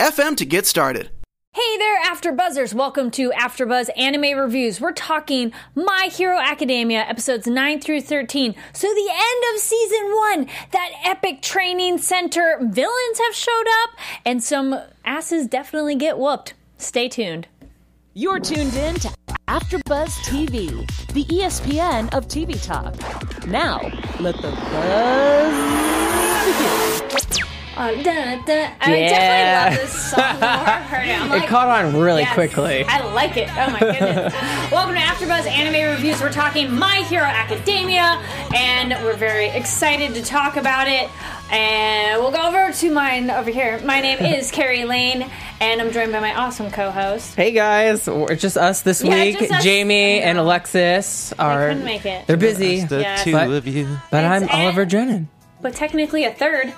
anchor.fm to get started. Hey there, After Buzzers! Welcome to AfterBuzz Anime Reviews. We're talking My Hero Academia episodes 9 through 13. So the end of season 1, that epic training center villains have showed up and some asses definitely get whooped. Stay tuned. You're tuned in to AfterBuzz TV, the ESPN of TV talk. Now, let the buzz begin. Uh, da, da. I Yeah. definitely love this song the more I've heard it. I'm It like, caught on really Yes, quickly. I like it. Oh my goodness. Welcome to AfterBuzz Anime Reviews. We're talking My Hero Academia, and we're very excited to talk about it. And we'll go over to mine over here. My name is Kari Lane, and I'm joined by my awesome co-host. Hey guys, it's just us this Yeah, week. us. Jamie and. Alexis are. couldn't make it. They're busy, The Yes. two But- of you. but I'm Oliver Ed. Drennan. But technically a third.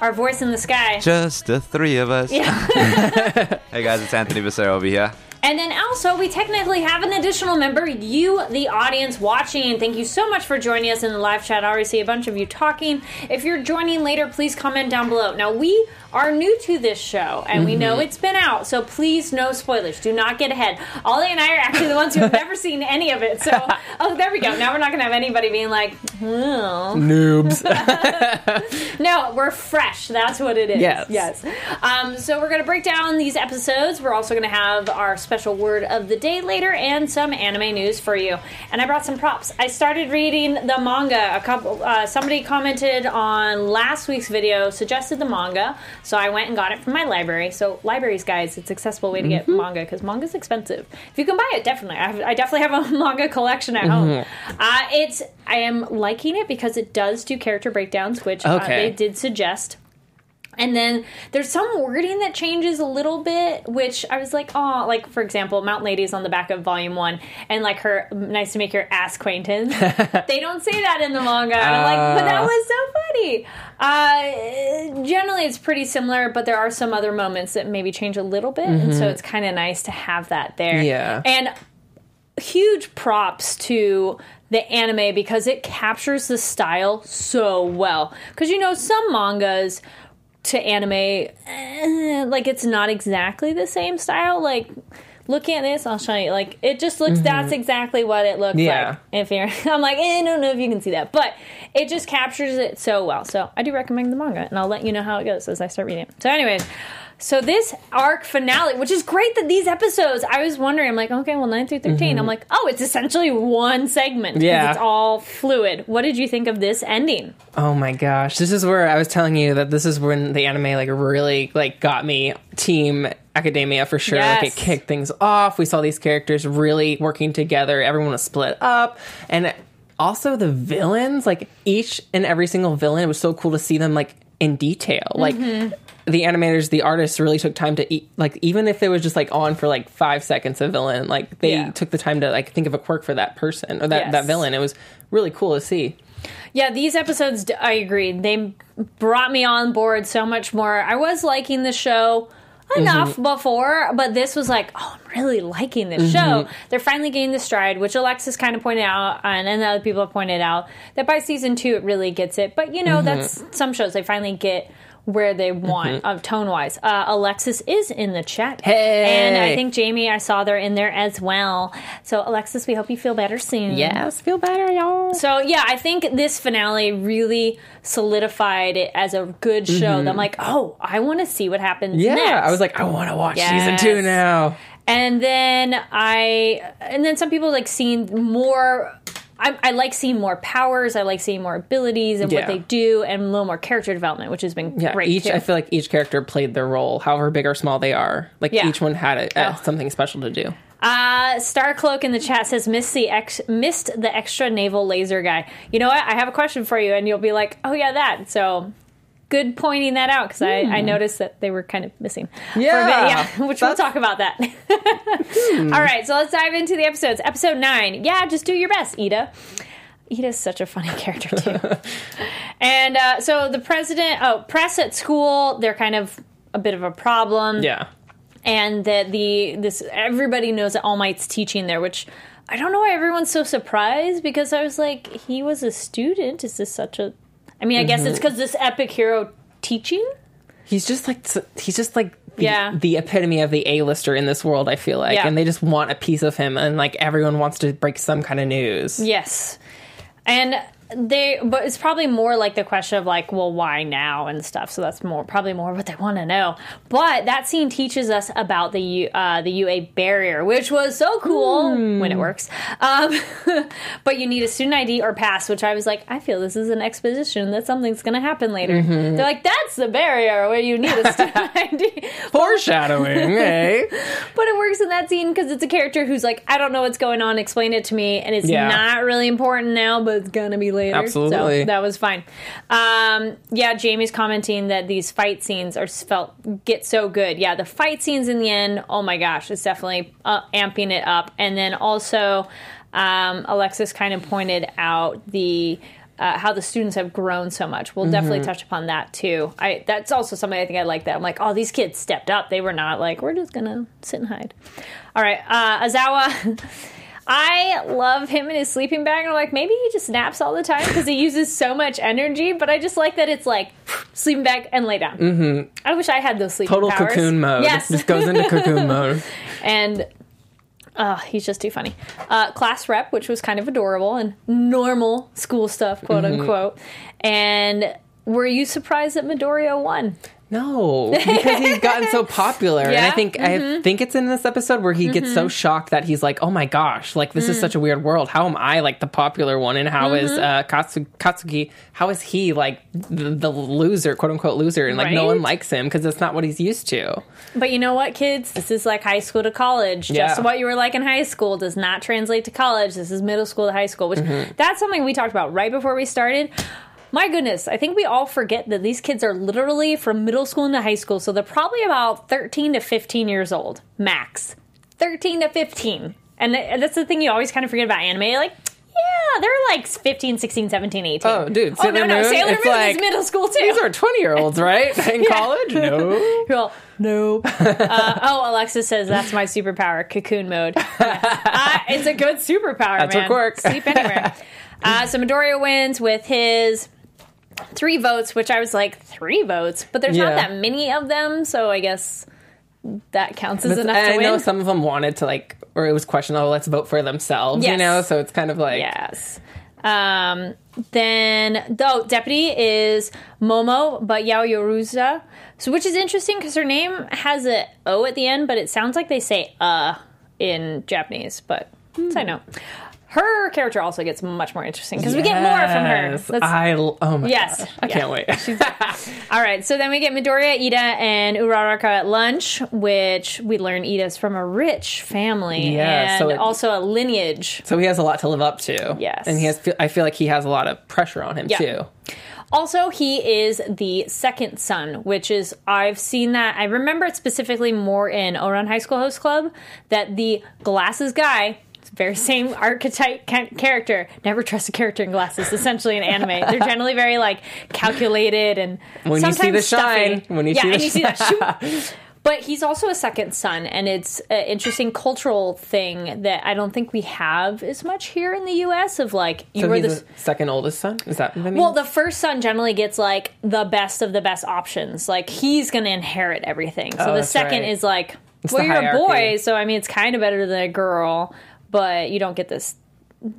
Our voice in the sky. Just the three of us. Yeah. Hey guys, it's Anthony Becerra over here. And then also, we technically have an additional member, you, the audience watching. Thank you so much for joining us in the live chat. I already see a bunch of you talking. If you're joining later, please comment down below. Now, we are new to this show, and we know it's been out, so please, no spoilers. Do not get ahead. Ollie and I are actually the ones who have never seen any of it. So, oh, there we go. Now we're not going to have anybody being like, oh. Noobs. No, we're fresh. That's what it is. Yes. Yes. Um, so we're going to break down these episodes. We're also going to have our special word of the day later and some anime news for you. And I brought some props. I started reading the manga. A couple. Uh, somebody commented on last week's video, suggested the manga, so I went and got it from my library. So libraries, guys, it's an accessible way to get manga because manga's expensive. If you can buy it, definitely. I, have, I definitely have a manga collection at home. Uh, it's. I am liking it because it does do character breakdowns, which uh, they did suggest. And then there's some wording that changes a little bit, which I was like, oh, like for example, Mount Lady's on the back of volume one, and like her nice to make your ass acquaintance. they don't say that in the manga. And I'm like, but that Uh. was so funny. Uh, generally, it's pretty similar, but there are some other moments that maybe change a little bit, and so it's kind of nice to have that there. Mm-hmm. Yeah. And huge props to the anime because it captures the style so well. Because you know, some mangas to anime, eh, like it's not exactly the same style. Like, looking at this, I'll show you. Like, it just looks. That's exactly what it looks Mm-hmm. Yeah. like. If you're, I'm like, eh, I don't know if you can see that, but it just captures it so well. So I do recommend the manga, and I'll let you know how it goes as I start reading it. So, anyways. So this arc finale, which is great that these episodes, I was wondering, I'm like, okay, well, 9 through 13. I'm like, oh, it's essentially one segment. Mm-hmm. Yeah. It's all fluid. What did you think of this ending? oh my gosh, this is where I was telling you that this is when the anime like really like got me. Team Academia for sure. Like Yes. it kicked things off. We saw these characters really working together. Everyone was split up, and also the villains. Like each and every single villain, it was so cool to see them like in detail. Like Mm-hmm. The animators, the artists really took time to eat. Like even if it was just like on for like five seconds, a villain, like they Yeah. took the time to like think of a quirk for that person or that Yes. that villain. It was really cool to see. Yeah, these episodes, I agree. They brought me on board so much more. I was liking the show enough Mm-hmm. before, but this was like, oh, I'm really liking this Mm-hmm. show. They're finally getting the stride, which Alexis kind of pointed out, and, and other people have pointed out that by season two it really gets it. But you know, Mm-hmm. that's some shows they finally get where they want of tone wise. Uh, Alexis is in the chat, Hey! and I think Jamie, I saw they're in there as well. So Alexis, we hope you feel better soon. Yes, feel better, y'all. So yeah, I think this finale really solidified it as a good show. That I'm like, oh, I want to see what happens. Mm-hmm. Yeah, next. I was like, I want to watch season two now. and then I, and then some people like seen more. I, I like seeing more powers. I like seeing more abilities and Yeah. what they do, and a little more character development, which has been Yeah, great. each too. I feel like each character played their role, however big or small they are. Like Yeah. each one had a, a- Oh. something special to do. Uh, Starcloak in the chat says missed the ex- missed the extra naval laser guy. You know what? I have a question for you, and you'll be like, "Oh yeah, that." So good pointing that out because I, I noticed that they were kind of missing. a bit. Yeah, yeah, which we'll talk about that. All right, so let's dive into the episodes. Episode nine. Yeah, just do your best, Ida. Ida's such a funny character too. and uh, so the president, oh, press at school, they're kind of a bit of a problem Yeah. and that the this everybody knows that All Might's teaching there, which I don't know why everyone's so surprised because I was like, he was a student. Is this such a? I mean, I guess it's mm-hmm. because this epic hero teaching. He's just like he's just like the, Yeah. the epitome of the A-lister in this world. I feel like, Yeah. and they just want a piece of him, and like everyone wants to break some kind of news. Yes, and they, but it's probably more like the question of like, well, why now and stuff. So that's more probably more what they want to know. But that scene teaches us about the U- uh, the UA barrier, which was so cool when it works. Um, but you need a student ID or pass, which I was like, I feel this is an exposition that something's going to happen later. They're like, that's the barrier where you need a student ID. Foreshadowing, eh? But it works in that scene because it's a character who's like, I don't know what's going on, explain it to me. And it's Yeah. not really important now, but it's gonna be later. Absolutely. So that was fine. Um, yeah, Jamie's commenting that these fight scenes are felt get so good. Yeah, the fight scenes in the end, oh my gosh, it's definitely uh, amping it up. And then also, um, Alexis kind of pointed out the. Uh, how the students have grown so much. We'll definitely touch upon that too. I that's also something I think I like that. I'm like, oh, these kids stepped up. They were not like, we're just gonna sit and hide. All right, uh, Aizawa. I love him in his sleeping bag, and I'm like, maybe he just naps all the time because he uses so much energy. But I just like that it's like sleeping bag and lay down. Mm-hmm. I wish I had those sleeping bags. Total powers. cocoon mode. Yes, Just goes into cocoon mode. and uh, he's just too funny. Uh, class rep, which was kind of adorable and normal school stuff, quote Mm-hmm. unquote. And were you surprised that Midoriya won? No, because he's gotten so popular, and I Yeah? think I think it's in this episode where he gets so shocked that he's like, "Oh my gosh, like this is such a weird world. How am I like the popular one, and how is uh, Katsu- Katsuki? How is he like the, the loser, quote unquote loser, and like no one likes him because it's not what he's used to." But you know what, kids? This is like high school to college. Just Yeah. what you were like in high school does not translate to college. This is middle school to high school, which Mm-hmm. that's something we talked about right before we started. My goodness, I think we all forget that these kids are literally from middle school into high school, so they're probably about 13 to 15 years old, max. 13 to 15. And th- that's the thing you always kind of forget about anime. Like, yeah, they're like 15, 16, 17, 18. Oh, dude, oh, Sailor no, no, Moon, Sailor Moon like, is middle school too. These are twenty year olds, right? In college? No. Well, nope. uh, oh, Alexa says that's my superpower, cocoon mode. uh, it's a good superpower, That's her man. quirk. Sleep anywhere. Uh, so Midoriya wins with his three votes, which I was like, three votes? But there's not Yeah. that many of them, so I guess that counts as enough to I win. know some of them wanted to like, or it was questionable. Let's vote for themselves, you Yes. know. So it's kind of like, Yes. Um, then, though, deputy is Momo, but Yao Yoruza. So, which is interesting because her name has a O at the end, but it sounds like they say uh in Japanese, but I know. Her character also gets much more interesting because we get more from her. Yes. Let's- I oh my Yes. gosh, I Yeah. can't wait. all right, so then we get Midoriya, Ida, and Uraraka at lunch, which we learn Ida's from a rich family Yeah, and so it- also a lineage. so he has a lot to live up to. Yes. and he has. I feel like he has a lot of pressure on him Yeah. too. Also, he is the second son, which is I've seen that. I remember it specifically more in Ouran High School Host Club that the glasses guy. Very same archetype character. Never trust a character in glasses. Essentially, in anime, they're generally very like calculated and When you see the shine, stuffy. when you yeah, see the and you see that. shoot. But he's also a second son, and it's an interesting cultural thing that I don't think we have as much here in the U.S. Of like you So were the the second oldest son. Is that what I mean? well, the first son generally gets like the best of the best options. Like he's going to inherit everything. So Oh, the second right. is like, It's well, you're a boy, so I mean, it's kind of better than a girl, but you don't get this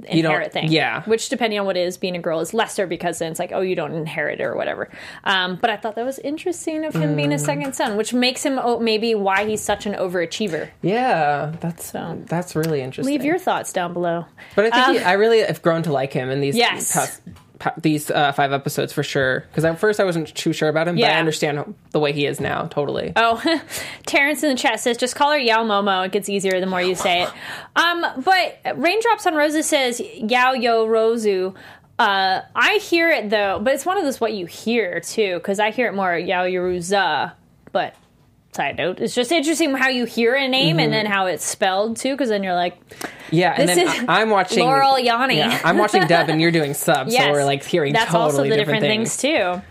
inherit thing. yeah. Which, depending on what it is, being a girl is lesser because then it's like, oh, you don't inherit it or whatever. Um, but I thought that was interesting of him Mm. being a second son, which makes him oh, maybe why he's such an overachiever. yeah, that's So- that's really interesting. Leave your thoughts down below. But I think Um, he, I really have grown to like him in these Yes. past, pa- these uh, five episodes for sure. Because at first I wasn't too sure about him, but I understand the way he is now totally. Oh, Terrence in the chat says just call her Yao Momo. It gets easier the more you say it. Um, but Raindrops on Roses says Yao Yo Rozu. Uh, I hear it though, but it's one of those what you hear too, because I hear it more Yao Yaruza. But side note, it's just interesting how you hear a name and mm-hmm. then how it's spelled too, because then you're like, Yeah, and then I'm watching Laurel Yanny. Yeah, I'm watching Deb, and you're doing subs, yes, so we're like hearing that's totally also the different, different things. too.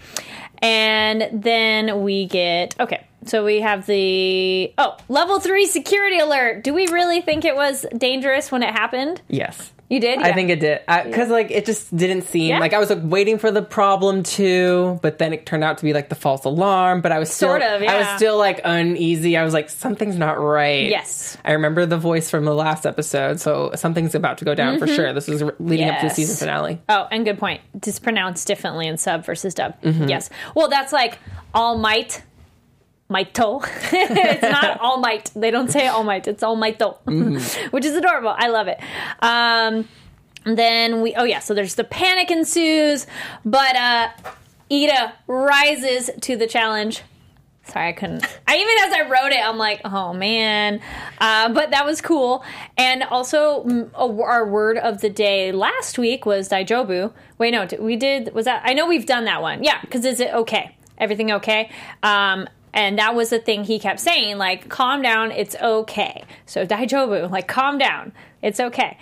And then we get okay. So we have the oh level three security alert. Do we really think it was dangerous when it happened? Yes. You did. I Yeah. think it did because like it just didn't seem Yeah. like I was like waiting for the problem to, but then it turned out to be like the false alarm. But I was still, Sort of, I was still like uneasy. I was like something's not right. Yes. I remember the voice from the last episode, so something's about to go down for sure. This is leading up to the Mm-hmm. Season finale. Oh, and good point. It's pronounced differently in sub versus dub. Mm-hmm. Yes. Well, that's like all might. Mighto. it's not all might. They don't say all might. It's all mighto, Mm-hmm. which is adorable. I love it. Um, then we, oh yeah, so there's the panic ensues, but uh, Ida rises to the challenge. Sorry, I couldn't. I even as I wrote it, I'm like, oh man. Uh, but that was cool. And also, a- our word of the day last week was Daijobu. Wait, no, we did. Was that? I know we've done that one. Yeah, because is it okay? Everything okay? Um, and that was the thing he kept saying, like, calm down, it's okay. So Daijobu, like, calm down, it's okay.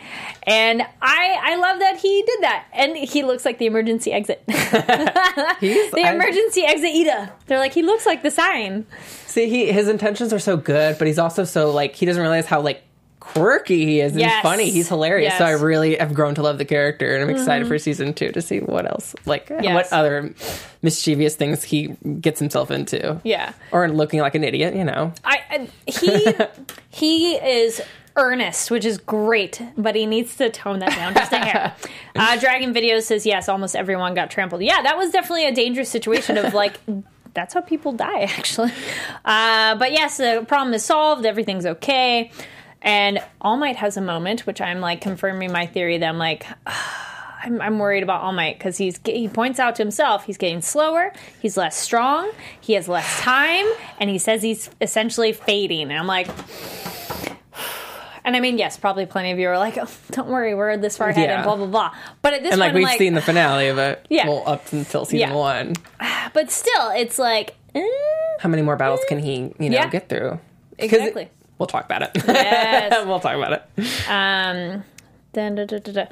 And I, I love that he did that, and he looks like the emergency exit. He's, the I- emergency exit Ida. They're like, he looks like the sign. see, he his intentions are so good, but he's also so like he doesn't realize how like quirky he is and Yes. funny. He's hilarious. So I Mm-hmm. really have grown to love the character, and I'm excited for season two to see what else, like Yes. what other mischievous things he gets himself into. Yeah. or looking like an idiot, you know. I, I he he is earnest, which is great, but he needs to tone that down just a hair. Uh, Dragon Video says yes, almost everyone got trampled. Yeah, that was definitely a dangerous situation of like. That's how people die, actually. Uh, but yes, the problem is solved. Everything's okay. And All Might has a moment, which I'm like confirming my theory that I'm like, I'm, I'm worried about All Might because he's he points out to himself he's getting slower, he's less strong, he has less time, and he says he's essentially fading. And I'm like, and I mean, yes, probably plenty of you are like, oh, don't worry, we're this far ahead, Yeah. and blah blah blah. But at this And like point, we've like, seen the finale of it, Yeah. well, up until season Yeah. one. but still, it's like, eh, How many more battles can he, you know, Yeah. get through? Exactly. We'll talk about it. Yes. we'll talk about it. Um, dun, dun, dun, dun.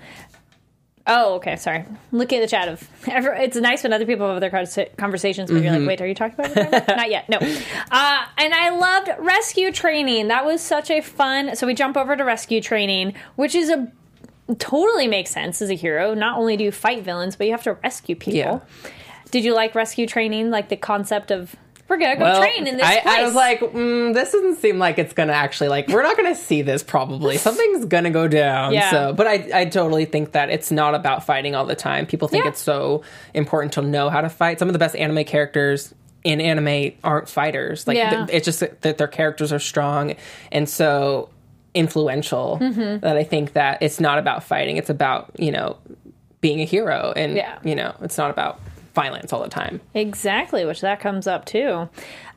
Oh, okay. Sorry. Looking at the chat of. It's nice when other people have other conversations, but you're Mm-hmm. like, wait, are you talking about it? Not yet. No. Uh, and I loved rescue training. That was such a fun. So we jump over to rescue training, which is a totally makes sense as a hero. Not only do you fight villains, but you have to rescue people. Yeah. Did you like rescue training? Like the concept of we're gonna go Well, train in this I, place. I was like, mm, this doesn't seem like it's gonna actually like we're not gonna see this probably. Something's gonna go down. Yeah. So, but I, I totally think that it's not about fighting all the time. People think Yeah. it's so important to know how to fight. Some of the best anime characters in anime aren't fighters. Like Yeah. th- it's just that their characters are strong and so influential Mm-hmm. that I think that it's not about fighting. It's about you know being a hero and Yeah. you know it's not about violence all the time. Exactly, which that comes up too.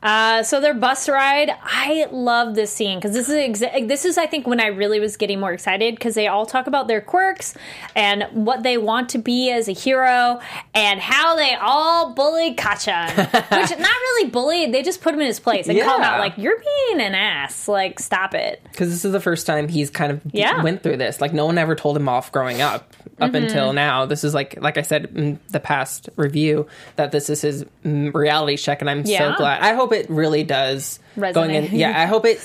Uh, so their bus ride, I love this scene because this is exa- this is I think when I really was getting more excited because they all talk about their quirks and what they want to be as a hero and how they all bully Kachan, which not really bully, they just put him in his place and call him out like you're being an ass, like stop it. because this is the first time he's kind of Yeah. Went through this. Like no one ever told him off growing up up until now. This is like like I said in the past review that this is his mm, reality check, and I'm Yeah. so glad. I hope it really does going in. Yeah, I hope it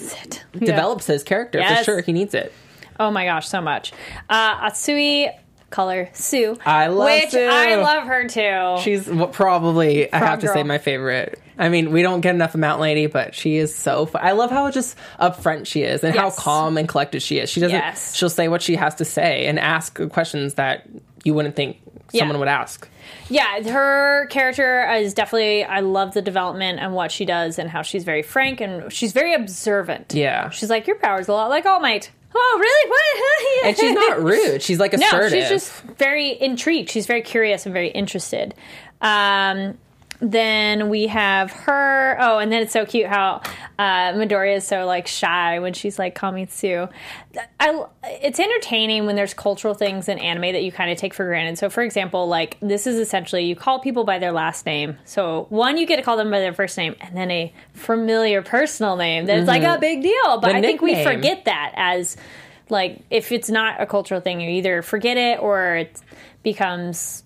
develops his character for sure. He needs it. Oh my gosh, so much. Uh, Atsui color Tsu, I love which Tsu. I love her too. She's probably I have to say my favorite. I mean, we don't get enough of Mount Lady, but she is so. Fun. I love how just upfront she is and how calm and collected she is. She doesn't. Yes. She'll say what she has to say and ask questions that you wouldn't think someone Yeah. would ask. Yeah, her character is definitely. I love the development and what she does and how she's very frank and she's very observant. Yeah. she's like your power's a lot like All Might. Oh, really? What? And she's not rude. She's like assertive. no, she's just very intrigued. She's very curious and very interested. Um, then we have her. Oh, and then it's so cute how uh, Midoriya is so like shy when she's like Kamitsu. I, it's entertaining when there's cultural things in anime that you kind of take for granted. So, for example, like this is essentially you call people by their last name. So, one, you get to call them by their first name, and then a familiar personal name that's like a big deal. But The I think we forget that as like if it's not a cultural thing, you either forget it or it becomes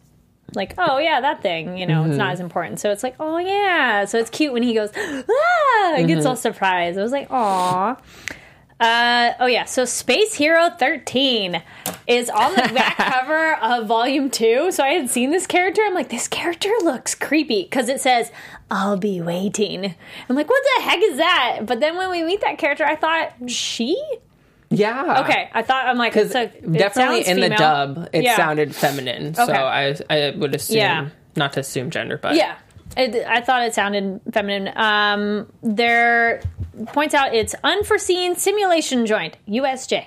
like, oh yeah, that thing, you know, it's not as important. So it's like, oh yeah. So it's cute when he goes, ah, and gets all surprised. I was like, aw. Uh, oh yeah, so Space Hero 13 is on the back cover of Volume 2. So I had seen this character. I'm like, this character looks creepy because it says, I'll be waiting. I'm like, what the heck is that? But then when we meet that character, I thought, she? Yeah. Okay, I thought, I'm like, Because definitely in the dub, it Yeah. sounded feminine. So Okay. I, I would assume, Yeah. not to assume gender, but Yeah. It, I thought it sounded feminine. Um, there points out it's unforeseen simulation joint USJ,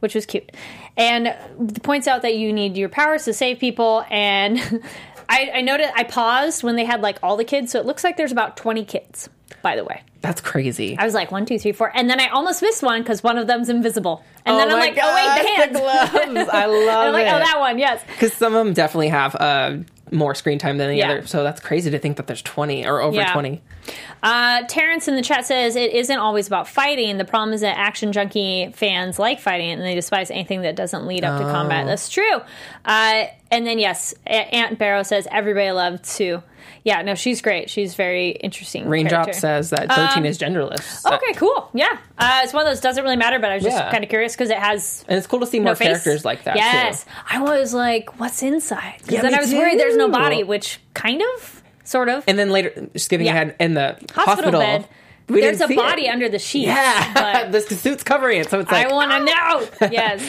which was cute, and points out that you need your powers to save people. And I, I noted I paused when they had like all the kids, so it looks like there's about twenty kids. By the way, that's crazy. I was like one, two, three, four, and then I almost missed one because one of them's invisible. And then I'm my like, oh wait, the gosh, hands. gloves. I and love I'm like, it. oh that one, yes. Because some of them definitely have uh, more screen time than the Yeah. other. So that's crazy to think that there's 20 or over Yeah. 20. Uh, Terrence in the chat says it isn't always about fighting. The problem is that action junkie fans like fighting and they despise anything that doesn't lead up to combat. That's true. Uh, and then yes, Aunt Barrow says everybody loved Tsu. Yeah, no, she's great. She's very interesting. Raindrop character. says that 13 Um, is genderless. Okay, cool. Yeah, uh, it's one of those doesn't really matter, but I was just Yeah. kind of curious because it has and it's cool to see no more face. characters like that Yes, too. I was like, what's inside? 'Cause Yeah, then I was worried there's no body, which kind of, sort of. And then later, skipping Yeah. ahead in the hospital, hospital, bed. we There's a body it. under the sheet. Yeah, but the suit's covering it, so it's like I want to know. Yes.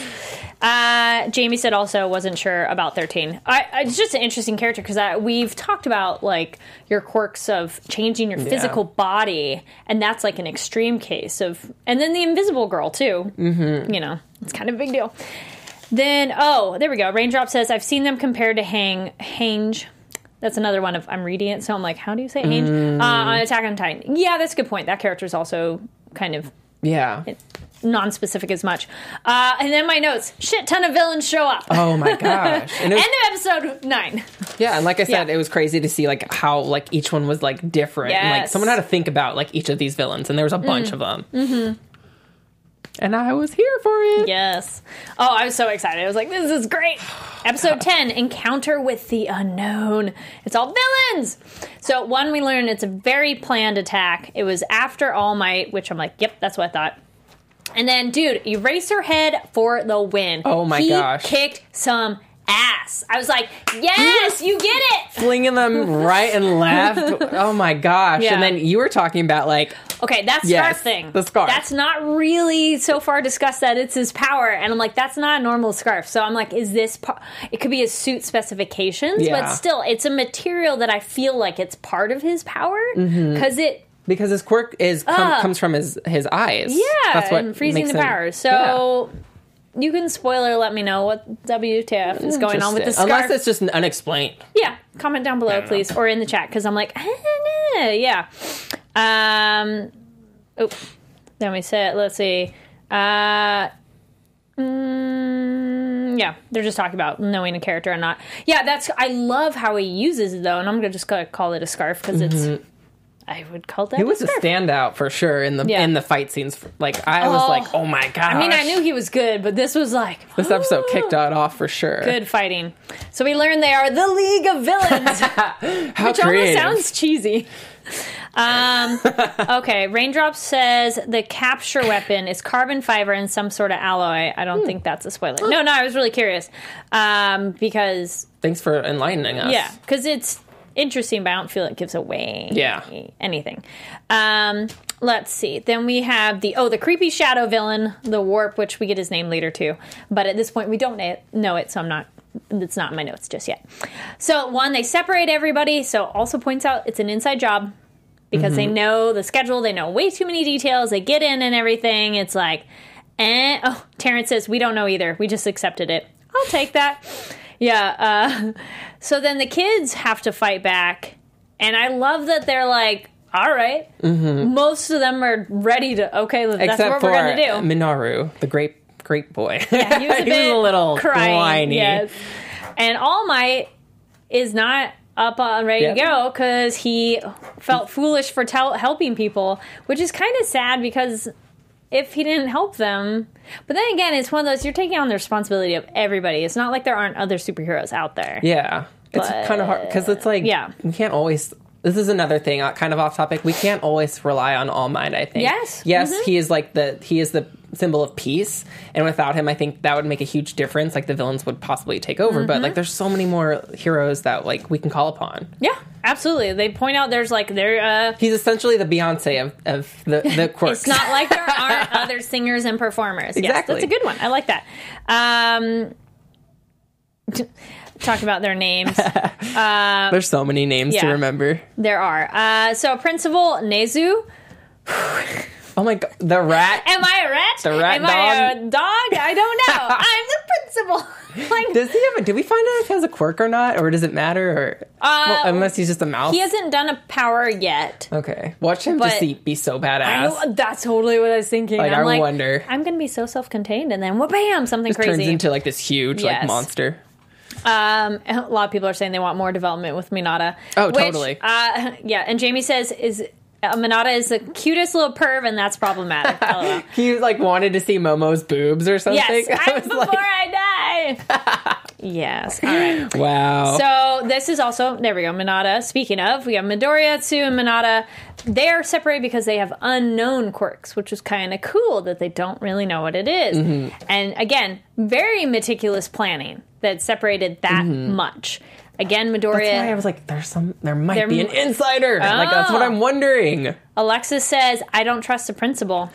Uh, Jamie said also wasn't sure about 13. I, I, it's just an interesting character because we've talked about like your quirks of changing your physical body, and that's like an extreme case of, and then the Invisible Girl too. Mm-hmm. You know, it's kind of a big deal. Then oh, there we go. Raindrop says I've seen them compared to Hang Hange. That's another one of I'm reading it, so I'm like, how do you say Hange? Uh, on Attack on Titan. Yeah, that's a good point. That character is also kind of yeah. non-specific as much. Uh, and then my notes: shit ton of villains show up. Oh my gosh! And was, End of episode nine. yeah, and like I said, Yeah. it was crazy to see like how like each one was like different. And, like someone had to think about like each of these villains, and there was a bunch of them. Mm-hmm. And I was here for it. Yes. Oh, I was so excited. I was like, this is great. Episode 10 Encounter with the Unknown. It's all villains. So, one, we learned it's a very planned attack. It was after All Might, which I'm like, yep, that's what I thought. And then, dude, Eraserhead for the win. Oh my he gosh. kicked some ass. I was like, yes, you get it. flinging them right and left. Oh my gosh! Yeah. And then you were talking about like Okay, that scarf Yes, thing. the scarf. That's not really so far discussed that it's his power, and I'm like, that's not a normal scarf. So I'm like, is this? Par- it could be his suit specifications, Yeah. but still, it's a material that I feel like it's part of his power Mm-hmm. because it, because his quirk is com- Ah. comes from his his eyes. yeah, that's what and freezing makes the power. So. You can spoiler let me know what WTF is going on with the Interesting. scarf. Unless it's just unexplained. Yeah, comment down below, please, or in the chat because I'm like, yeah. Um, oh, then we said, let's see. Uh, mm, yeah, they're just talking about knowing a character or not. Yeah, that's. I love how he uses it though, and I'm gonna just gonna call it a scarf because it's. I would call that. He was a scarf. standout for sure in the Yeah. in the fight scenes. Like I was Oh. like, oh my god. I mean, I knew he was good, but this was like this episode kicked it off for sure. good fighting. So we learned they are the League of Villains. How which creative. almost sounds cheesy. Um, okay, Raindrop says the capture weapon is carbon fiber and some sort of alloy. I Hmm. don't think that's a spoiler. No, no, I was really curious um, because Thanks for enlightening us. yeah, because it's interesting, but I don't feel it gives away Yeah. anything. Um, let's see. Then we have the oh the creepy shadow villain, the warp, which we get his name later too. But at this point, we don't know it, so I'm not. It's not in my notes just yet. So one, they separate everybody. So also points out it's an inside job because they know the schedule. They know way too many details. They get in and everything. It's like, eh. Oh, Terrence says we don't know either. We just accepted it. I'll take that. Yeah. Uh, so then the kids have to fight back, And I love that they're like, all right. Most of them are Most of them are ready to. Okay, that's Except what we're gonna do. Minaru, the great great boy. Yeah, he was a, bit little crying, whiny. Yes. And All Might is not up on ready Yep. to go because he felt foolish for tel- helping people, which is kind of sad because if he didn't help them, but then again, it's one of those you're taking on the responsibility of everybody. It's not like there aren't other superheroes out there. Yeah, it's kind of hard because it's like Yeah. we can't always. This is another thing, uh, kind of off topic. We can't always rely on All Might. I think. Yes. Yes, Mhm. he is like the he is the symbol of peace, and without him, I think that would make a huge difference. Like the villains would possibly take over, but Mm-hmm. like there's so many more heroes that like we can call upon. Yeah, absolutely. They point out there's like there. Uh, He's essentially the Beyonce of, of the the quirks. It's not like there aren't other singers and performers. Yes, Exactly. that's a good one. I like that. Um, talk about their names. There's so many names to remember. There are. Uh, so Principal Nezu. Oh my god, the rat. Am I a rat? The rat Am I a dog? I don't know. I'm the principal. like Does he have a? Did we find out if he has a quirk or not, or does it matter? Or well, unless he's just a mouse. Uh, he hasn't done a power yet. Okay, watch him just be, be so badass. know, that's totally what I was thinking. Like, I'm I like, wonder. I'm gonna be so self-contained, and then wha bam, something Just turns crazy. into like this huge like monster. Um, a lot of people are saying they want more development with Minata. Oh, which, totally. Uh, yeah, and Jamie says is uh, Minata is the cutest little perv, and that's problematic. He like wanted to see Momo's boobs or something. yes, I before like, I die. yes. All right. wow. So this is also there we go. Minata. Speaking of, we have Midoriya, Tsu, and Minata. They are separated because they have unknown quirks, which is kind of cool that they don't really know what it is. Mm-hmm. And again, very meticulous planning that separated that much. Again, Mm-hmm. That's why I was like, there's some, there might There be an insider. Like that's what Oh. I'm wondering. Alexis says, "I don't trust the principal."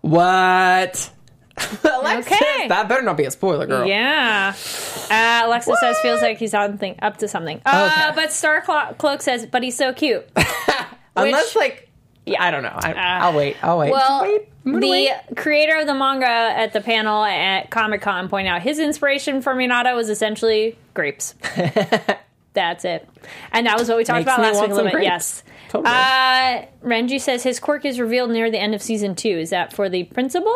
What? Alexis, Okay. that better not be a spoiler, girl. Yeah. Uh, Alexis says feels like he's on thing, up to something. Uh, Okay. But Star Clo- Cloak says, "But he's so cute." Unless Which- like, yeah, I don't know. I, I'll wait. I'll wait. Well, wait. The wait. creator of the manga at the panel at Comic Con pointed out his inspiration for Minato was essentially grapes. That's it. And that was what we talked Makes about last week a little bit. Yes. Totally. Uh, Renji says his quirk is revealed near the end of season two. Is that for the principal?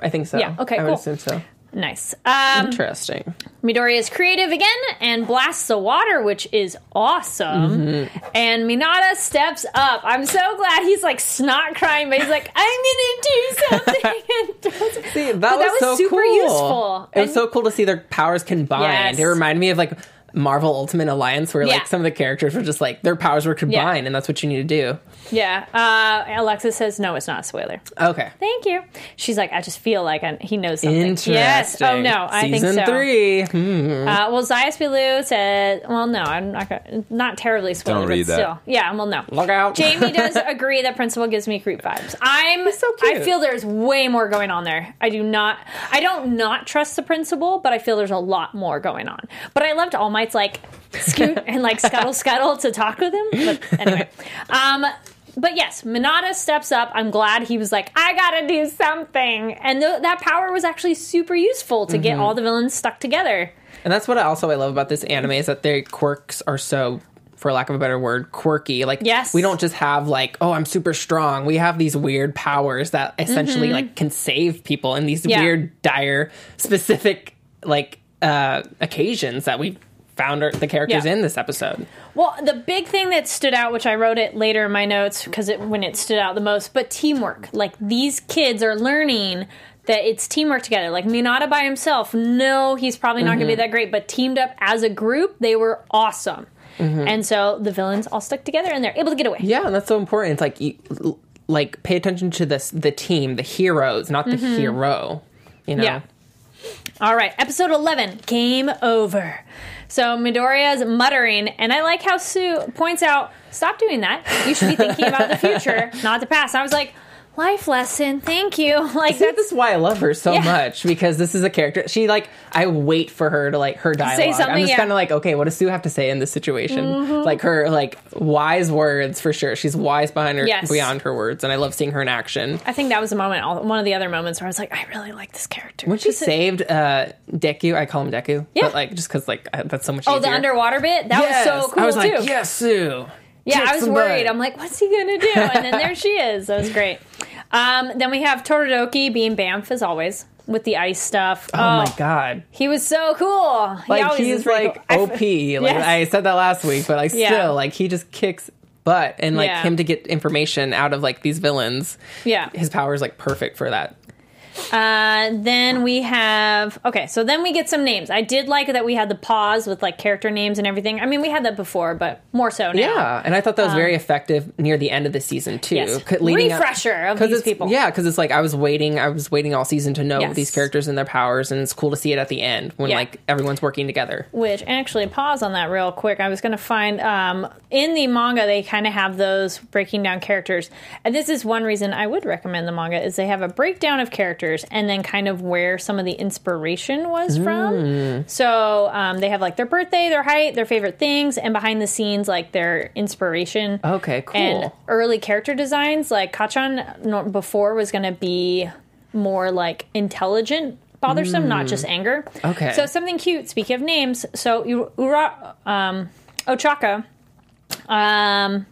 I think so. yeah, okay, I would cool. assume so. Nice. Um, Interesting. Midoriya is creative again and blasts the water, which is awesome. Mm-hmm. And Minata steps up. I'm so glad he's like snot crying, but he's like, I'm gonna do something. See, that, was, that was so super cool. useful. It was And- so cool to see their powers combined. Yes. It reminded me of like Marvel Ultimate Alliance, where Yeah. like some of the characters were just like their powers were combined, and that's what you need to do. yeah. Uh, Alexis says, no, it's not a spoiler. Okay. Thank you. She's like, I just feel like I, he knows something. Interesting. Yes. Oh, no. I Season think so. three. Hmm. Uh, well, Zayas Bilou said, well, no, I'm not gonna, not terribly spoiler, Don't but read that. still. Yeah, well, no. Look out. Jamie does agree that Principal gives me creep vibes. I'm so cute. I feel there's way more going on there. I do not I don't not trust the principal, but I feel there's a lot more going on. But I loved All Might's like scoot and like scuttle scuttle to talk with him. But anyway. Um but yes, Minata steps up. I'm glad he was like, I gotta do something. And th- that power was actually super useful to Mm-hmm. get all the villains stuck together. And that's what I also I love about this anime is that their quirks are so for lack of a better word, quirky. Like Yes. we don't just have like, oh, I'm super strong. We have these weird powers that essentially like can save people in these Mm-hmm. Yeah. weird, dire, specific like uh occasions that we found our, the characters Yeah. in this episode. Well, the big thing that stood out, which I wrote it later in my notes because it, when it stood out the most, but teamwork. Like these kids are learning that it's teamwork together. Like Minata by himself, no, he's probably not going to be that great, but teamed up as a group, they were awesome. And so the villains all stuck together and they're able to get away. Yeah, and that's so important. It's like you, like pay attention to this the team, the heroes, not the hero. You know. Mm-hmm. Yeah. All right, episode 11, game over. So Midoriya is muttering, and I like how Tsu points out, stop doing that. You should be thinking about the future, not the past. I was like, life lesson, thank you. Like, See, that's this is why I love her so Yeah. much because this is a character. She like I wait for her to like her dialogue. I'm just yeah. Mm-hmm. kind of like, okay, what does Tsu have to say in this situation? Like her like wise words for sure. She's wise behind her Yes. beyond her words, and I love seeing her in action. I think that was a moment, all- one of the other moments where I was like, I really like this character. When she saved uh Deku, I call him Deku. Yeah. But like just because like I- that's so much Oh, easier. the underwater bit? That Yes! was so cool, I was like, too. yes, Tsu. Yeah, I was worried. butt. I'm like, what's he gonna do? And then there she is. That was great. Um, then we have Todoroki being Bamf as always with the ice stuff. Oh, my god. he was so cool. he Like always is he's like cool. OP. f- Like Yes. I said that last week, but like Yeah. still, like he just kicks butt and like Yeah. him to get information out of like these villains. Yeah. His power is like perfect for that. Uh, then we have okay. So then we get some names. I did like that we had the pause with like character names and everything. I mean, we had that before, but more so now. Yeah, and I thought that was very effective near the end of the season too. Um, Yes. Leading up- Refresher of 'cause these people. Yeah, because it's like I was waiting. I was waiting all season to know Yes. these characters and their powers, and it's cool to see it at the end when Yeah. like everyone's working together. Which actually, pause on that real quick. I was going to find um, in the manga they kind of have those breaking down characters, and this is one reason I would recommend the manga is they have a breakdown of characters and then kind of where some of the inspiration was Mm. from. So um, they have like their birthday, their height, their favorite things, and behind the scenes like their inspiration. Okay, cool. And early character designs, like Kachan before was going to be more like intelligent, bothersome, not just anger. Mm. Okay. So something cute. Speaking of names, so Ura, um, Ochaka. Um,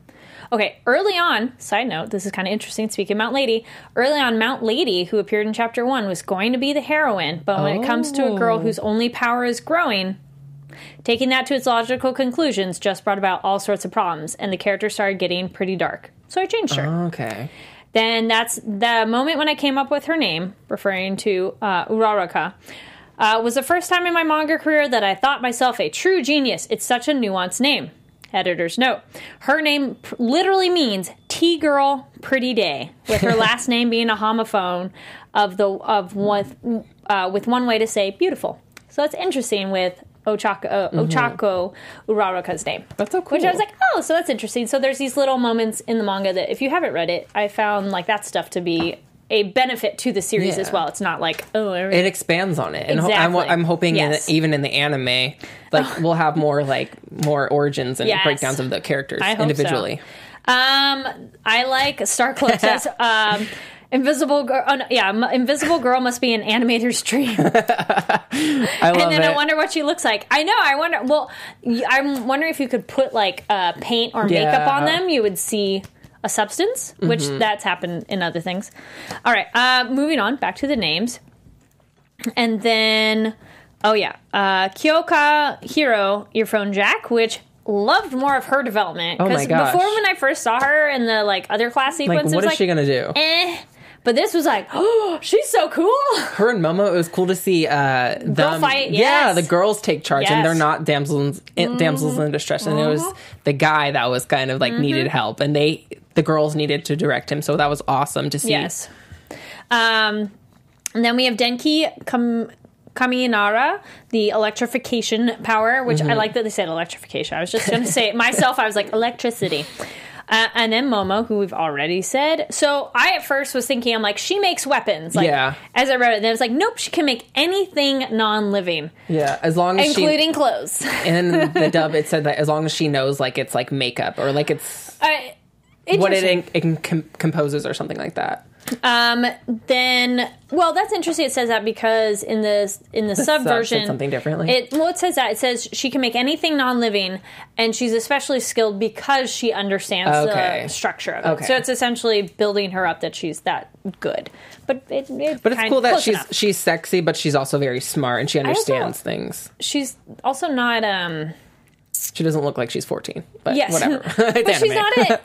okay, early on, side note, this is kind of interesting. Speaking of Mount Lady, early on, Mount Lady, who appeared in chapter one, was going to be the heroine, but when it comes to a girl Oh. whose only power is growing, Taking that to its logical conclusions just brought about all sorts of problems, and the character started getting pretty dark. So I changed her. Okay. Then that's the moment when I came up with her name, referring to uh, Uraraka. Uh, was the first time in my manga career that I thought myself a true genius. It's such a nuanced name. Editor's note: Her name pr- literally means "tea girl, pretty day," with her last name being a homophone of the of one uh, with one way to say beautiful. So it's interesting with Ochako, uh, Ochako Uraraka's name. That's so cool. Which I was like, oh, so that's interesting. So there's these little moments in the manga that if you haven't read it, I found like that stuff to be a benefit to the series Yeah. as well. It's not like oh, It expands on it, and ho- I'm, I'm hoping Yes. in, even in the anime, like we'll have more like more origins and Yes. breakdowns of the characters I hope so. individually. Um, I like Starcloak says, um, Invisible Girl. Oh, no, yeah, M- Invisible Girl must be an animator's dream. I love and then it. I wonder what she looks like. I know. I wonder. Well, y- I'm wondering if you could put like uh, paint or makeup Yeah. on them, you would see a substance, which Mm-hmm. that's happened in other things. All right. Uh, moving on back to the names, and then oh yeah, uh, Kyoka Jiro Earphone Jack, which. Loved more of her development Oh my gosh. before when I first saw her in the like other class like, sequence, it was is like, she gonna do? eh. But this was like, oh, she's so cool. Her and Momo, it was cool to see uh, them. fight, Yeah, the girls take charge, and they're not damsels in, damsels in distress. And it was the guy that was kind of like needed help, and they the girls needed to direct him. So that was awesome to see. Yes. Um, and then we have Denki Kaminari, the electrification power, which Mm-hmm. I like that they said electrification. I was just going to say it myself. I was like, electricity. Uh, and then Momo, who we've already said. So I at first was thinking, I'm like, she makes weapons. Like, Yeah. As I read it, then I was like, nope, she can make anything non-living, Yeah, as long as including clothes. she in the dub, it said that as long as she knows like it's like makeup or like it's I, what it, in, it com- composes or something like that. Um, then, well, that's interesting. It says that because in the in the, sub subversion, something differently. It well, it says that it says she can make anything non-living, and she's especially skilled because she understands Okay. the structure of it. Okay. So it's essentially building her up that she's that good. But it, it But it's cool that she's enough. she's sexy, but she's also very smart and she understands things. she's also not um She doesn't look like she's fourteen, but yes, whatever. But she's not a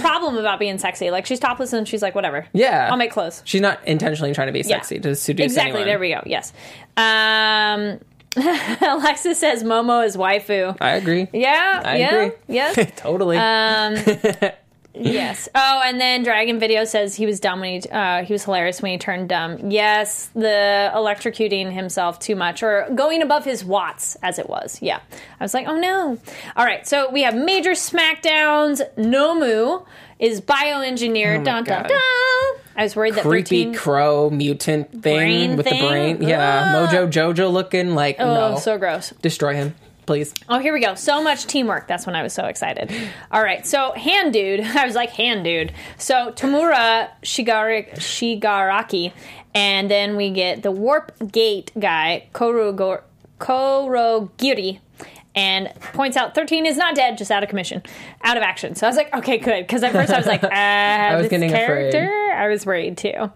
problem about being sexy. Like she's topless and she's like whatever. Yeah, I'll make clothes. She's not intentionally trying to be sexy to seduce Exactly. anyone. There we go. Yes. Um, Alexis says Momo is waifu. I agree. Yeah. I yeah. agree. Yes. totally. Um, yes. Oh, and then Dragon Video says he was dumb when he uh, he was hilarious when he turned dumb. Yes, the electrocuting himself too much or going above his watts as it was. Yeah, I was like, oh no. All right, so we have major smackdowns. Nomu is bioengineered. Oh dun dun dun. I was worried that Creepy 13 crow mutant thing with thing? the brain. Yeah, Ugh. Mojo Jojo looking like Oh, no. so gross. Destroy him, please. Oh, here we go. So much teamwork. That's when I was so excited. All right. So, hand dude. I was like, hand dude. So, Tomura Shigari- Shigaraki. And then we get the Warp Gate guy, Korugo- Korogiri. and points out 13 is not dead, just out of commission, out of action. So I was like, okay, good. Because at first I was like, uh, I was this getting afraid. character, I was worried too.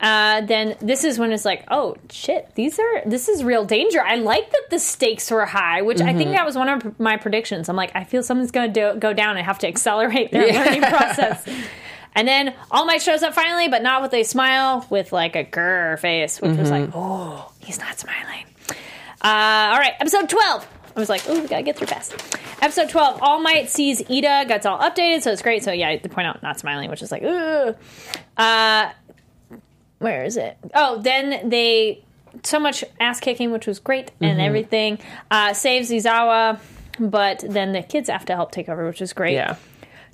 Uh, then this is when it's like, oh shit, these are this is real danger. I like that the stakes were high, which I Mm-hmm. think that was one of my predictions. I'm like, I feel something's going to do, go down. I have to accelerate their learning process. And then All Might shows up finally, but not with a smile, with like a grr face, which was Mm-hmm. like, oh, he's not smiling. Uh, all right, episode 12. I was like, oh, we gotta get through fast. Episode 12, All Might sees Ida, gets all updated, so it's great. So, yeah, they point out not smiling, which is like, ugh. Uh, where is it? Oh, then they, so much ass kicking, which was great, Mm-hmm. and everything. Uh, saves Aizawa, but then the kids have to help take over, which is great. Yeah.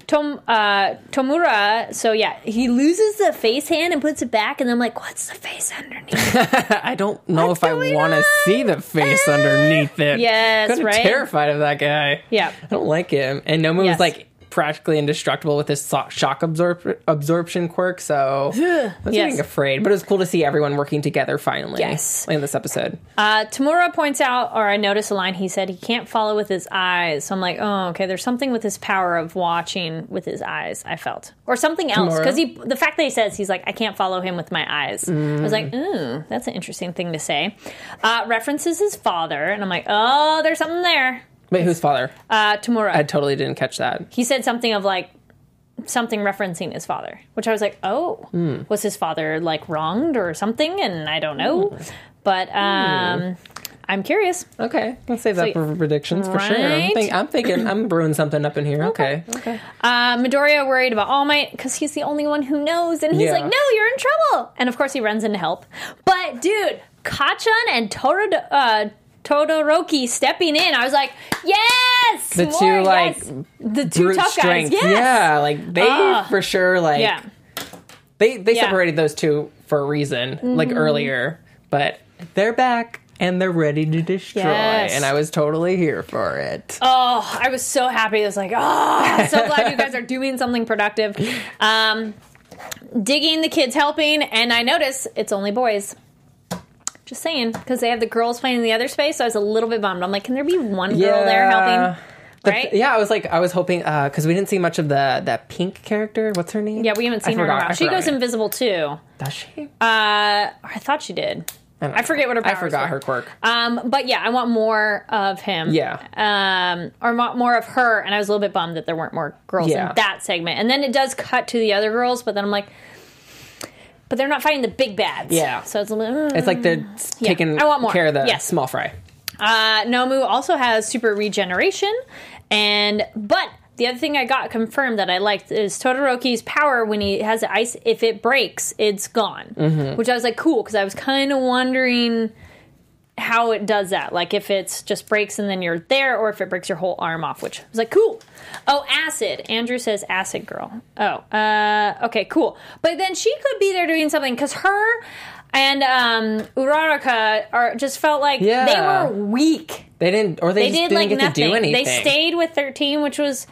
Tom, uh, Tomura, so yeah, he loses the face hand and puts it back, and I'm like, what's the face underneath? I don't know What's if I want to see the face underneath it. Yes, right? terrified of that guy. Yeah. I don't like him. And Nomu Yes. was like practically indestructible with his shock absorp- absorption quirk, so I was Yes. getting afraid. But it was cool to see everyone working together finally. Yes. in this episode. Uh, Tomura points out, or I notice a line. He said he can't follow with his eyes. So I'm like, oh, okay. There's something with his power of watching with his eyes. I felt, or something else, because he, the fact that he says he's like, I can't follow him with my eyes. I was like, ooh, that's an interesting thing to say. Uh, references his father, and I'm like, oh, there's something there. Wait, whose father? Uh, Tomura. I totally didn't catch that. he said something of like something referencing his father, which I was like, oh, Hmm. was his father like wronged or something? And I don't know, Hmm. but um, I'm curious. Okay, let's save that So- for predictions for sure. I'm, think, I'm thinking I'm brewing something up in here. Okay, okay. Uh, Midoriya worried about All Might because he's the only one who knows, and he's Yeah. like, "No, you're in trouble." And of course, he runs in to help. But dude, Kacchan and Toro, uh, Todoroki stepping in, I was like, "Yes!" The more, two, like, yes. the two tough strength. guys. Yes. Yeah, like they Ah. for sure like yeah. they they Yeah. Mm-hmm. separated those two for a reason, like earlier, but they're back and they're ready to destroy, Yes. and I was totally here for it. Oh, I was so happy. I was like, oh, so glad you guys are doing something productive. Um, digging the kids helping, and I notice it's only boys. Just saying, because they have the girls playing in the other space, so I was a little bit bummed. I'm like, can there be one girl there helping? The- Right? yeah, I was like, I was hoping because we didn't see much of the that pink character. What's her name? Yeah, we haven't I seen her in a while. She goes her. invisible too. Does she? Uh, I thought she did. don't I forget what her I forgot were. her quirk. Um, but yeah, I want more of him. Yeah. Um, or mo- more of her. And I was a little bit bummed that there weren't more girls Yeah. in that segment. And then it does cut to the other girls, but then I'm like, but they're not fighting the big bads. Yeah. So it's a little. It's like they're taking I want more. care of the Yes. small fry. Uh, Nomu also has super regeneration, and but the other thing I got confirmed that I liked is Todoroki's power when he has the ice. If it breaks, it's gone, Mm-hmm. which I was like cool because I was kind of wondering how it does that. Like if it's just breaks and then you're there, or if it breaks your whole arm off. Which I was like cool. Oh, acid. Andrew says acid girl. Oh, uh, okay, cool. But then she could be there doing something because her. And um, Uraraka are just felt like Yeah. they were weak. They didn't, or they, They just did didn't like get nothing. to do anything. They stayed with thirteen, which was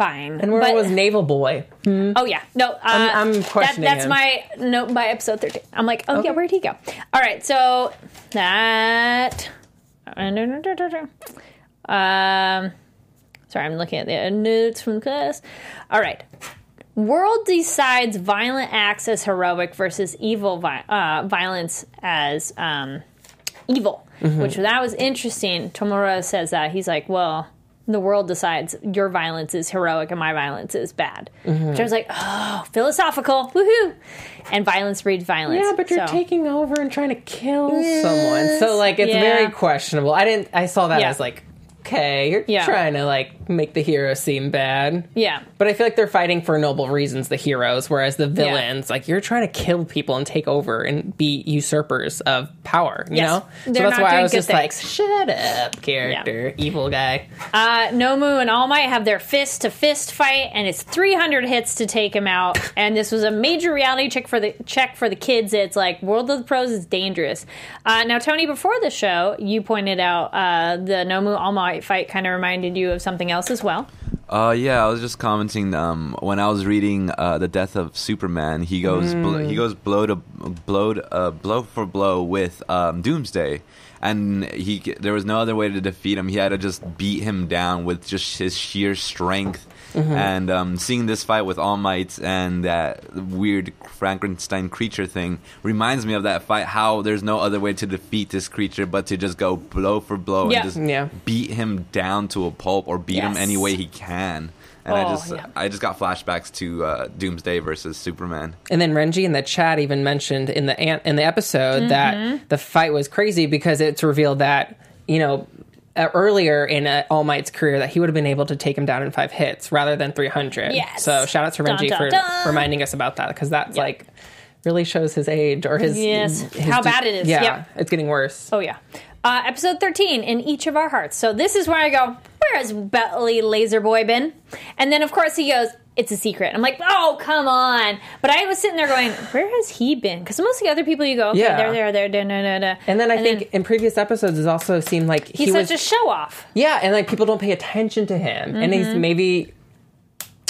fine. And where But- was Navel Boy? Oh yeah, no. Uh, I'm that- questioning that's him. my note by episode thirteen. I'm like, oh yeah, Okay. where'd he go? All right, so that. Um, sorry, I'm looking at the notes from class. All right. World decides violent acts as heroic versus evil vi- uh, violence as um, evil, Mm-hmm. which that was interesting. Tomura says that he's like, well, the world decides your violence is heroic and my violence is bad. Mm-hmm. Which I was like, oh, philosophical, woohoo! And violence breeds violence. Yeah, but you're So- taking over and trying to kill someone. So like it's Yeah. very questionable. I didn't I saw that Yeah. as like, okay, you're Yeah. trying to like make the hero seem bad. Yeah. But I feel like they're fighting for noble reasons, the heroes, whereas the villains, like you're trying to kill people and take over and be usurpers of power, you Yes. know? They're so that's why I was just like, shut up, character, evil guy. Uh, Nomu and All Might have their fist to fist fight, and it's 300 hits to take him out. And this was a major reality check for the check for the kids. It's like World of the Pros is dangerous. Uh, now, Tony, before the show, you pointed out uh, the Nomu All Might fight kind of reminded you of something else as well. Uh, yeah, I was just commenting. Um, when I was reading uh, the death of Superman, he goes bl- he goes blow to blow to, uh, blow for blow with um, Doomsday, and he there was no other way to defeat him. He had to just beat him down with just his sheer strength. And um, seeing this fight with All Might and that weird Frankenstein creature thing reminds me of that fight. How there's no other way to defeat this creature but to just go blow for blow Yeah. and just Yeah. beat him down to a pulp or beat him any way he can. And I Oh, just yeah. I just got flashbacks to uh, Doomsday versus Superman. And then Renji in the chat even mentioned in the an- in the episode Mm-hmm. that the fight was crazy because it's revealed that you know uh, earlier in uh, All Might's career that he would have been able to take him down in five hits rather than three hundred. Yes. So shout out to Dun, Renji dun, for dun. reminding us about that because that's like really shows his age or his Yes. his How bad it is. Yeah, Yep. it's getting worse. Oh yeah. Uh, episode 13, In Each of Our Hearts. So this is where I go, where has Belly Laser Boy been? And then, of course, he goes, it's a secret. I'm like, oh, come on. But I was sitting there going, where has he been? Because most of the other people you go, okay, Yeah. they're there, they're there, no, no, no. And then I think in previous episodes, it also seemed like he's he such was a show off. yeah, and like people don't pay attention to him, and he's maybe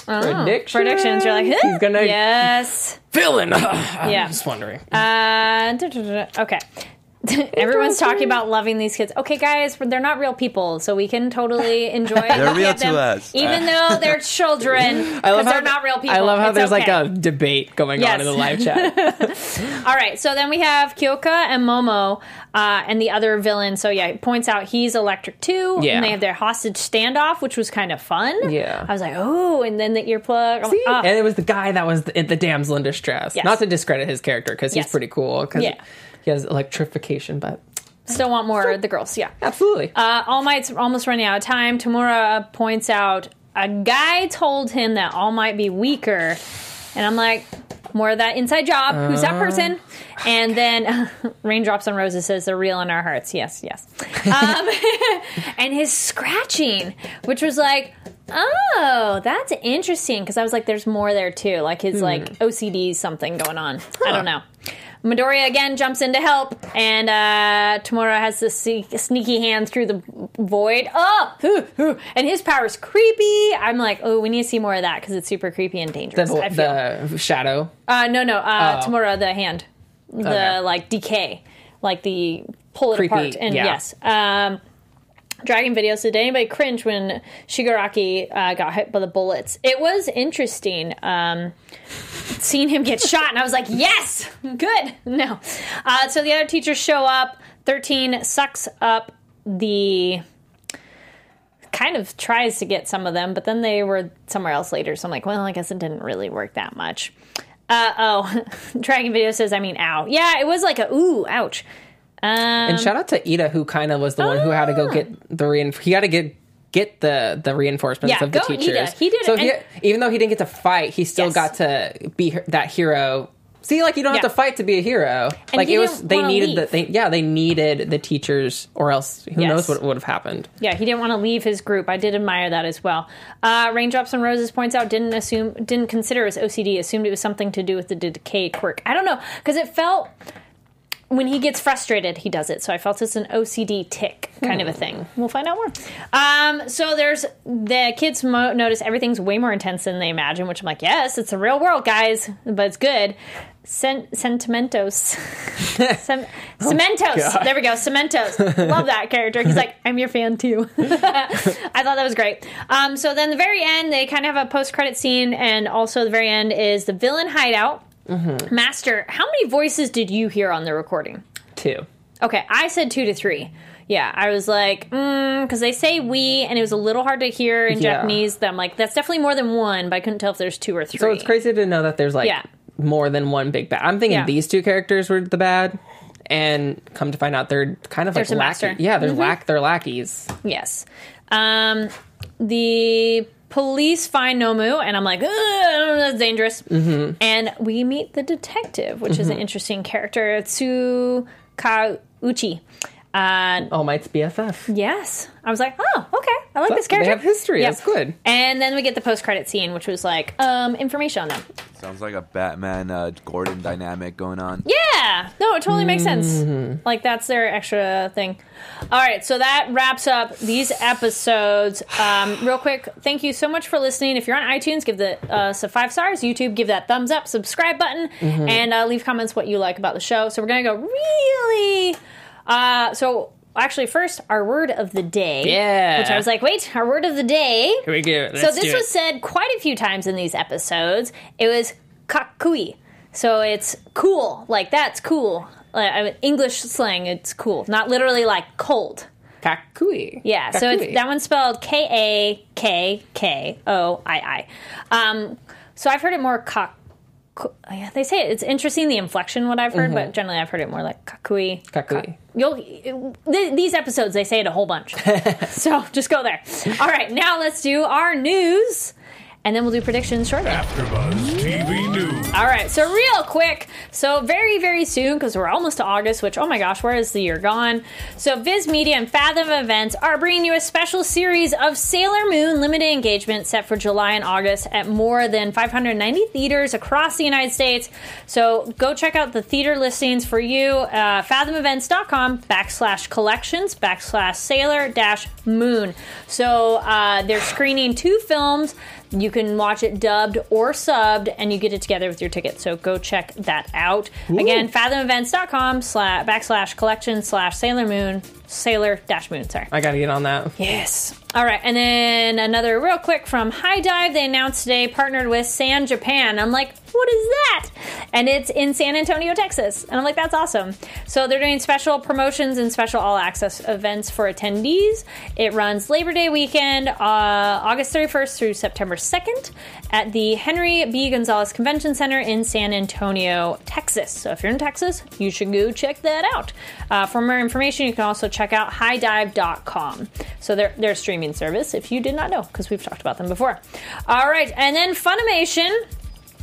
predictions. Predictions. You're like, huh? he's gonna Yes. villain. Yeah. I'm just wondering. Uh, da, da, da, da. okay. Everyone's talking about loving these kids. Okay, guys, they're not real people, so we can totally enjoy. They're real looking at to them, us. even though they're children. Because they're not real people. I love how It's there's okay. like a debate going Yes. on in the live chat. All right, so then we have Kyoka and Momo, uh, and the other villain. So yeah, it points out he's electric too. Yeah. and they have their hostage standoff, which was kind of fun. Yeah. I was like, oh, and then the earplug. I'm oh. and it was the guy that was the, the damsel in distress. Yes. Not to discredit his character because he's Yes. pretty cool. Because Yeah. He has electrification, but Still want more of the girls. Yeah. absolutely. Uh, All Might's almost running out of time. Tomura points out a guy told him that All Might be weaker, and I'm like, more of that inside job. Who's that person? And then Raindrops on Roses says they're real in our hearts. Yes, yes. Um, and his scratching, which was like, oh, that's interesting because I was like, there's more there too. Like his like OCD something going on. I don't know. Midoriya again jumps in to help, and uh, Tomura has this se- sneaky hand through the void. Oh, and his power's creepy. I'm like, oh, we need to see more of that because it's super creepy and the, dangerous. I feel. the shadow. uh, no, no, uh, Oh. Tomura, the hand, the Okay. like decay, like the pull it Creepy, apart, and yeah. yes. Um, Dragon videos. Did anybody cringe when Shigaraki uh, got hit by the bullets? It was interesting. Um, seeing him get shot, and I was like, yes, good. No. Uh, so the other teachers show up. 13 sucks up the. Kind of tries to get some of them, but then they were somewhere else later. So I'm like, well, I guess it didn't really work that much. Uh oh. Dragon Video says, I mean, ow. Yeah, it was like a ooh, ouch. Um, And shout out to Iida, who kind of was the one who had to go get the reinf- He had to get get the the reinforcements Yeah, of the teachers. Iida. He did So he, even though he didn't get to fight, he still Yes. got to be that hero. See, like you don't Yeah. have to fight to be a hero. like he it was, they needed the leave. they, yeah, they needed the teachers, or else who Yes. knows what would have happened. Yeah, he didn't want to leave his group. I did admire that as well. Uh, Raindrops and Roses points out didn't assume didn't consider it as OCD. Assumed it was something to do with the decay quirk. I don't know because it felt when he gets frustrated, he does it. So I felt it's an OCD tick kind of a thing. We'll find out more. Um, so there's the kids mo- notice everything's way more intense than they imagine, which I'm like, yes, it's the real world, guys, but it's good. Sen- sentimentos, Sem- Cementoss. God. there we go, Cementoss. Love that character. He's like, I'm your fan too. I thought that was great. Um, so then the very end, they kind of have a post credit scene, and also the very end is the villain hideout. Master, how many voices did you hear on the recording? Two. Okay, I said two to three. Yeah, I was like, because they say we, and it was a little hard to hear in Yeah. Japanese. That I'm like, that's definitely more than one, but I couldn't tell if there's two or three. So it's crazy to know that there's like Yeah. more than one big bad. I'm thinking Yeah. these two characters were the bad, and come to find out they're kind of There's like lackey. Yeah, Mm-hmm. they're lack. They're lackeys. Yes. Um, the police find Nomu, and I'm like, "Ugh, I don't know, that's dangerous. Mm-hmm. And we meet the detective, which is an interesting character, Tsukauchi. Uh, All Might's BFF. yes. I was like, oh, okay. I like So this they character. have history. Yep. That's good. And then we get the post credit scene, which was like um, information on them. Sounds like a Batman uh, Gordon dynamic going on. Yeah, no, it totally makes sense. Mm-hmm. Like that's their extra thing. All right, so that wraps up these episodes. Um, real quick, thank you so much for listening. If you're on iTunes, give the uh, so five stars. YouTube, give that thumbs up, subscribe button, Mm-hmm. and uh, leave comments what you like about the show. So we're gonna go really. Uh, so actually, first our word of the day. Yeah. which I was like, wait, our word of the day. Here we go. So this was said quite a few times in these episodes. It was kakui. So it's cool. Like that's cool. Like, mean, English slang, it's cool. Not literally like cold. Kakui. Yeah. So it's, that one's spelled K A K K O I I. Um, so I've heard it more kak. Yeah, they say it. It's interesting the inflection. What I've heard, but generally I've heard it more like kakui. Mm-hmm. Kakui. You'll th- these episodes they say it a whole bunch, so just go there. All right, now let's do our news, and then we'll do predictions shortly. AfterBuzz TV News. All right, so real quick, so very very soon because we're almost to August. Which oh my gosh, where is the year gone? So Viz Media and Fathom Events are bringing you a special series of Sailor Moon limited engagement set for July and August at more than 590 theaters across the United States. So go check out the theater listings for you. Uh, fathomevents.com backslash collections backslash Sailor dash Moon. So uh, they're screening two films. You can watch it dubbed or subbed, and you get it together with your ticket. So go check that out. Again, fathomevents.com slash backslash collection slash Sailor Moon, Sailor dash Moon. Sorry. I gotta get on that. Yes. All right, and then another real quick from HIDIVE. They announced today partnered with San Japan. I'm like, what is that? And it's in San Antonio, Texas. And I'm like, that's awesome. So they're doing special promotions and special all access events for attendees. It runs Labor Day weekend, uh, August 31st through September 2nd at the Henry B. Gonzalez Convention Center in San Antonio, Texas. So if you're in Texas, you should go check that out. Uh, for more information, you can also check out hidive.com. So they're, they're a streaming service if you did not know, because we've talked about them before. All right, and then Funimation.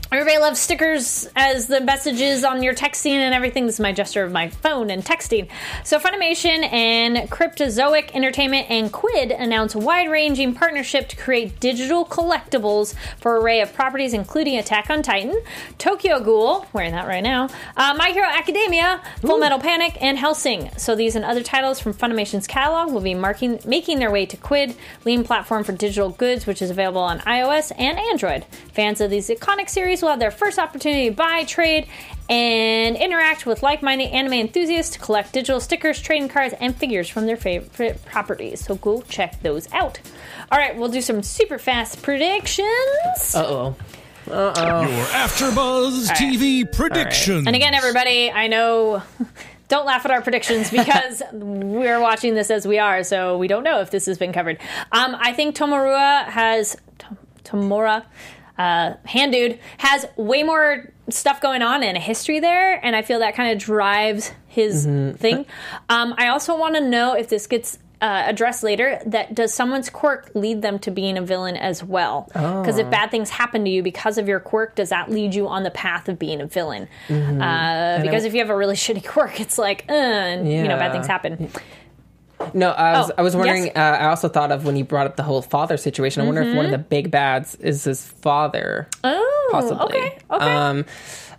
Everybody loves stickers as the messages on your texting and everything. This is my gesture of my phone and texting. So, Funimation and Cryptozoic Entertainment and Quidd announce a wide ranging partnership to create digital collectibles for an array of properties, including Attack on Titan, Tokyo Ghoul, wearing that right now, uh, My Hero Academia, Full Metal Panic, and Hellsing. So, these and other titles from Funimation's catalog will be marking, making their way to Quidd, leading platform for digital goods, which is available on iOS and Android. Fans of these iconic series will have their first opportunity to buy, trade, and interact with like-minded anime enthusiasts to collect digital stickers, trading cards, and figures from their favorite properties. So go check those out. All right, we'll do some super fast predictions. Uh oh. Uh oh. Your AfterBuzz TV predictions. And again, everybody, I know. Don't laugh at our predictions because we're watching this as we are, so we don't know if this has been covered. Um, I think Tomorua has Tom- Tomora, uh, hand dude has way more stuff going on and a history there, and I feel that kind of drives his thing. Um, I also want to know if this gets. Uh, addressed later that does someone's quirk lead them to being a villain as well? Because if bad things happen to you because of your quirk does that lead you on the path of being a villain? Uh, because if you have a really shitty quirk it's like uh, and, you know bad things happen No, I was Oh, I was wondering. yes? Uh, I also thought of when you brought up the whole father situation. I wonder if one of the big bads is his father, oh possibly. okay okay Um,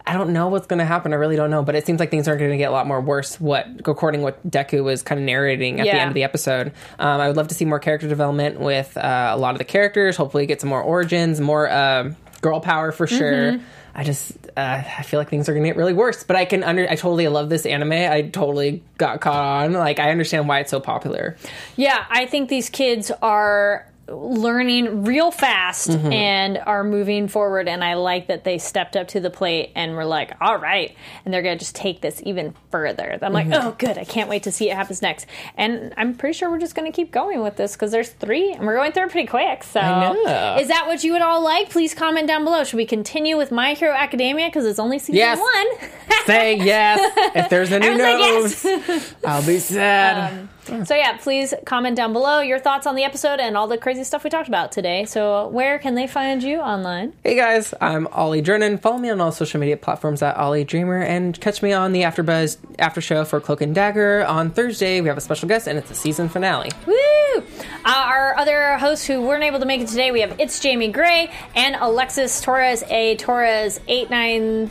I don't know what's going to happen. I really don't know. But it seems like things are going to get a lot more worse. What according what Deku was kind of narrating at the end of the episode. Um, I would love to see more character development with uh, a lot of the characters. Hopefully, get some more origins, more um girl power for sure. Mm-hmm. I just uh, I feel like things are going to get really worse. But I can under I totally love this anime. I totally got caught on. Like I understand why it's so popular. Yeah, I think these kids are learning real fast Mm-hmm. and are moving forward and I like that they stepped up to the plate and were like, "All right." And they're going to just take this even further. I'm like, Mm-hmm. "Oh, good. I can't wait to see what happens next." And I'm pretty sure we're just going to keep going with this cuz there's 3 and we're going through it pretty quick. So, I know. is that what you would all like? Please comment down below. Should we continue with My Hero Academia cuz it's only season Yes. 1? Say yes. If there's a new Everyone's like, yes. I'll be sad. So yeah, please comment down below your thoughts on the episode and all the crazy stuff we talked about today. So where can they find you online? Hey guys, I'm Ollie Drennan. Follow me on all social media platforms at Ollie Dreamer and catch me on the AfterBuzz after show for Cloak and Dagger on Thursday. We have a special guest and it's a season finale. Woo! Uh, our other hosts who weren't able to make it today, we have It's Jamie Gray and Alexis Torres, a Torres 890.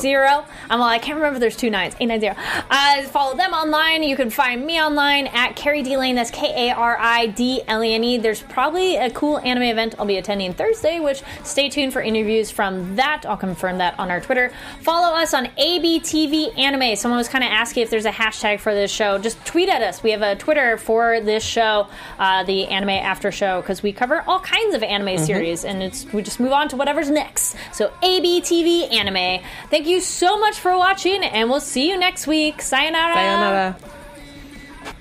Zero. I'm well, I can't remember there's two nines. 890. Uh, follow them online. You can find me online at Kari D Lane. That's K A R I D L E N E. There's probably a cool anime event I'll be attending Thursday, which stay tuned for interviews from that. I'll confirm that on our Twitter. Follow us on ABTV Anime. Someone was kind of asking if there's a hashtag for this show. Just tweet at us. We have a Twitter for this show, uh, the Anime After Show, because we cover all kinds of anime series, and it's we just move on to whatever's next. So ABTV Anime. Thank you so much for watching, and we'll see you next week. Sayonara. Sayonara.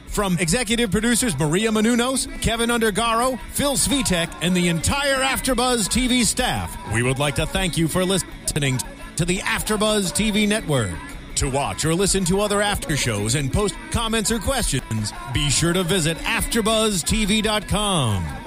From executive producers Maria Menounos, Kevin Undergaro, Phil Svitek, and the entire Afterbuzz TV staff, we would like to thank you for listening to the Afterbuzz TV network. To watch or listen to other after shows and post comments or questions, be sure to visit AfterBuzzTV.com.